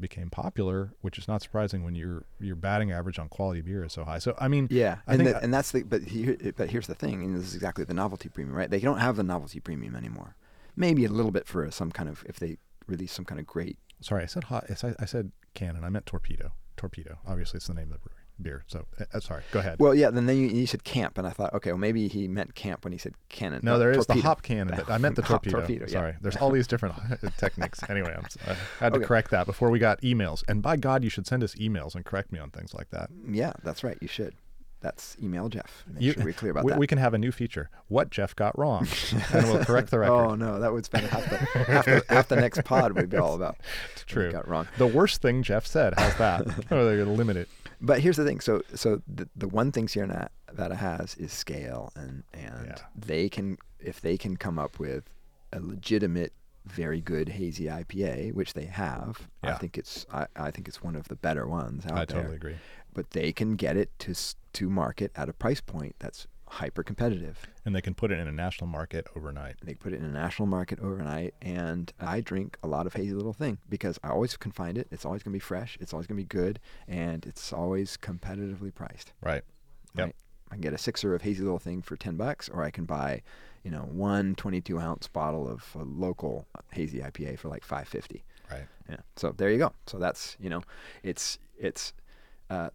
became popular, which is not surprising when your your batting average on quality beer is so high. So I mean, Yeah, I and think the, and that's the but here but here's the thing, and this is exactly the novelty premium, right? They don't have the novelty premium anymore. Maybe a little bit for some kind of if they release some kind of great. sorry, I said hot. I said, I said cannon. I meant torpedo. Torpedo. Obviously, it's the name of the brewery beer. So uh, uh, sorry. Go ahead. Well, yeah. Then then you, you said camp, and I thought, okay, well maybe he meant camp when he said cannon. No, there is the hop cannon, but I meant the torpedo. torpedo, yeah. Sorry, there's all these different techniques. Anyway, I'm, I had to Okay. correct that before we got emails. And by God, you should send us emails and correct me on things like that. Yeah, that's right. You should. That's email Jeff. Make You- sure we're clear about we, that. we can have a new feature: what Jeff got wrong, and we'll correct the record. Oh no, that would spend half the half the, half the next pod would be all about. we True. Got wrong. The worst thing Jeff said. How's that? oh, they're gonna limit it. But here's the thing. So so the, the one thing Sierra Nevada has is scale, and and Yeah. they can if they can come up with a legitimate, very good hazy IPA, which they have. I think it's I, I think it's one of the better ones out I there. totally agree. But they can get it to to market at a price point that's hyper competitive. And they can put it in a national market overnight. They put it in a national market overnight, and I drink a lot of hazy little thing because I always can find it. It's always gonna be fresh. It's always gonna be good, and it's always competitively priced. Right. Yep. Right? I can get a sixer of hazy little thing for ten bucks, or I can buy, you know, one 22 ounce bottle of a local hazy IPA for like five fifty. Right. Yeah. So there you go. So that's you know, it's it's uh,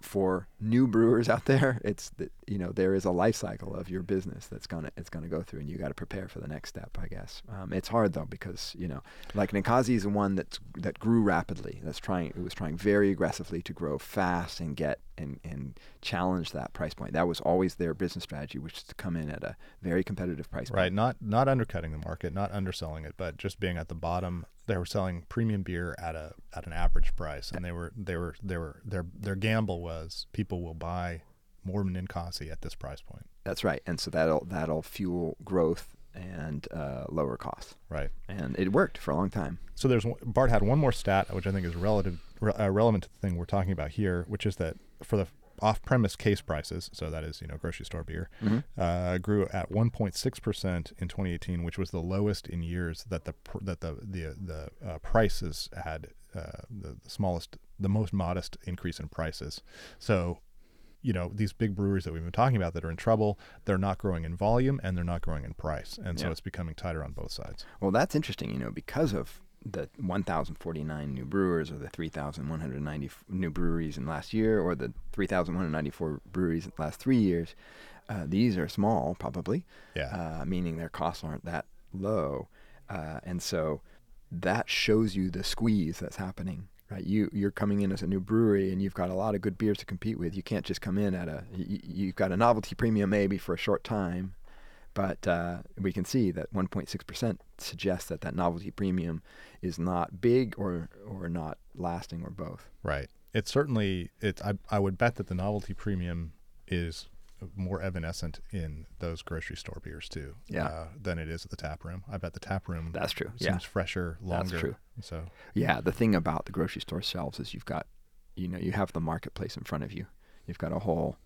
for new brewers out there, it's that you know there is a life cycle of your business that's gonna it's gonna go through, and you got to prepare for the next step. I guess um, it's hard though because you know like Ninkasi is the one that that grew rapidly. That's trying it was trying very aggressively to grow fast and get and and challenge that price point. That was always their business strategy, which is to come in at a very competitive price Right, point. not not undercutting the market, not underselling it, but just being at the bottom. They were selling premium beer at a at an average price, and they were they were they were their their gamble was people will buy more Ninkasi at this price point. That's right, and so that'll that'll fuel growth and uh, lower costs, Right. and it worked for a long time. So there's Bart had one more stat, which I think is relative re, uh, relevant to the thing we're talking about here, which is that for the off-premise case prices, so that is you know grocery store beer, Mm-hmm. uh, grew at 1.6 percent in 2018, which was the lowest in years that the pr- that the the the uh, prices had uh, the, the smallest, the most modest increase in prices. So. You know these big breweries that we've been talking about that are in trouble. They're not growing in volume and they're not growing in price, and so Yeah. it's becoming tighter on both sides. Well, that's interesting, you know, because of the 1,049 new brewers or the 3,190 new breweries in last year or the 3,194 breweries in the last three years. Uh, these are small, probably, Yeah. uh, meaning their costs aren't that low. Uh, and so that shows you the squeeze that's happening. Right, you you're coming in as a new brewery and you've got a lot of good beers to compete with. You can't just come in at a you, you've got a novelty premium maybe for a short time, but uh, we can see that 1.6% suggests that that novelty premium is not big or or not lasting or both. Right. It's certainly it's I I would bet that the novelty premium is more evanescent in those grocery store beers too. Yeah. Uh, than it is at the tap room. I bet the tap room That's true. seems Yeah. fresher, longer. That's true. So Yeah, the thing about the grocery store shelves is you've got, you know, you have the marketplace in front of you. You've got a whole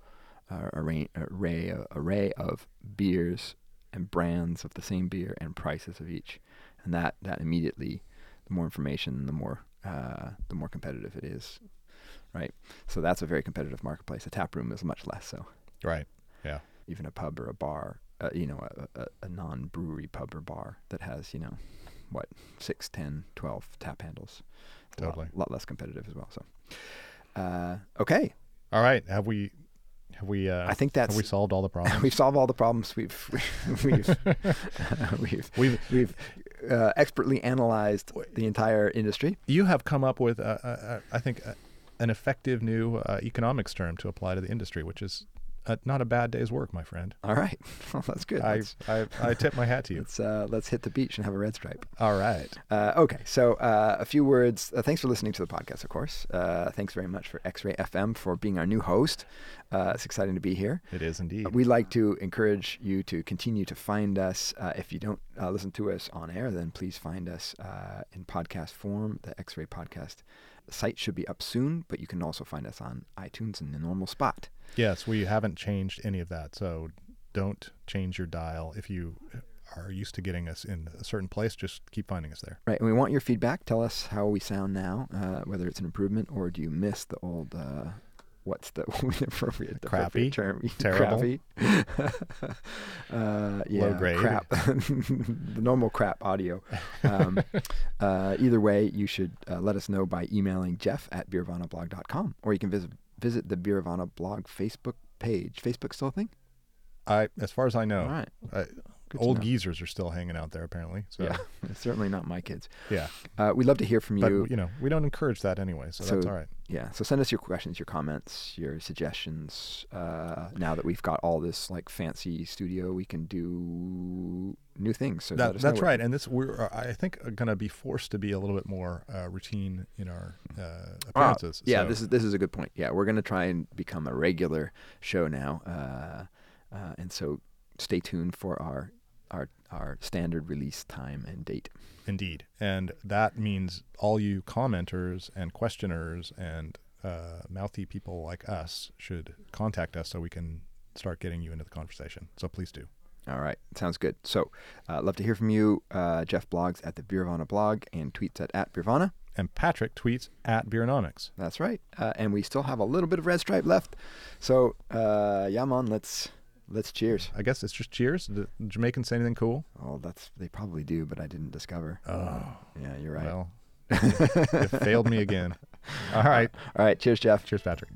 array, array, array of beers and brands of the same beer and prices of each, and that that immediately, the more information, the more uh, the more competitive it is, right? So that's a very competitive marketplace. A tap room is much less so. right. Yeah. Even a pub or a bar, uh, you know, a, a, a non-brewery pub or bar that has, you know, what, 6, 10, 12 tap handles. It's a lot- lot, less competitive as well. So, uh, okay. All right. Have we have we uh I think have we solved all the problems? we've solved all the problems. We've, we've, we've, We've we've uh, expertly analyzed the entire industry. you have come up with uh, uh, uh, I think an effective new uh, economics term to apply to the industry, which is uh, not a bad day's work, my friend. All right. Well, that's good. I, Let's, I I tip my hat to you. let's, uh, let's hit the beach and have a red stripe. All right. Uh, okay, so uh, a few words. Uh, thanks for listening to the podcast, of course. Uh, thanks very much for X Ray FM for being our new host. Uh, it's exciting to be here. It is indeed. We'd like to encourage you to continue to find us. Uh, if you don't uh, listen to us on air, then please find us uh, in podcast form. The X Ray Podcast site should be up soon, but you can also find us on iTunes in the normal spot. Yes, we haven't changed any of that. So don't change your dial. If you are used to getting us in a certain place, just keep finding us there. Right, and we want your feedback. Tell us how we sound now, uh, whether it's an improvement or do you miss the old. Uh, What's the appropriate, the Crappy? term? Terrible? Crappy. uh, yeah, Low grade? Crap. the normal crap audio. Um, uh, either way, you should uh, let us know by emailing jeff at beervanablog.com or you can visit visit the Beervana blog Facebook page. Facebook still a thing? I, as far as I know, All right. I, Good old geezers are still hanging out there apparently. So Yeah, certainly not my kids. yeah. Uh, we'd love to hear from But you. you know, we don't encourage that anyway, so, that's all right. Yeah, so send us your questions, your comments, your suggestions. Uh, now that we've got all this like fancy studio, we can do new things. So That, that's right, and this we're uh, I think going to be forced to be a little bit more uh, routine in our uh, Ah, appearances. yeah, So- this is this is a good point. Yeah, we're gonna try and become a regular show now, uh, uh, and so stay tuned for our our our standard release time and date. Indeed. And that means all you commenters and questioners and uh, mouthy people like us should contact us so we can start getting you into the conversation. So please do. All right, sounds good. So, uh, love to hear from you. Uh, Jeff blogs at the Beervana blog and tweets at at Beervana. And Patrick tweets at Beeronomics. That's right. Uh, and we still have a little bit of red stripe left. So, uh, yeah, man, let's let's cheers. I guess it's just cheers. Do Jamaicans say anything cool? Oh, that's they probably do, but I didn't discover. Oh, Yeah, you're right. well, it failed me again. All right. All right, cheers, Jeff. Cheers, Patrick.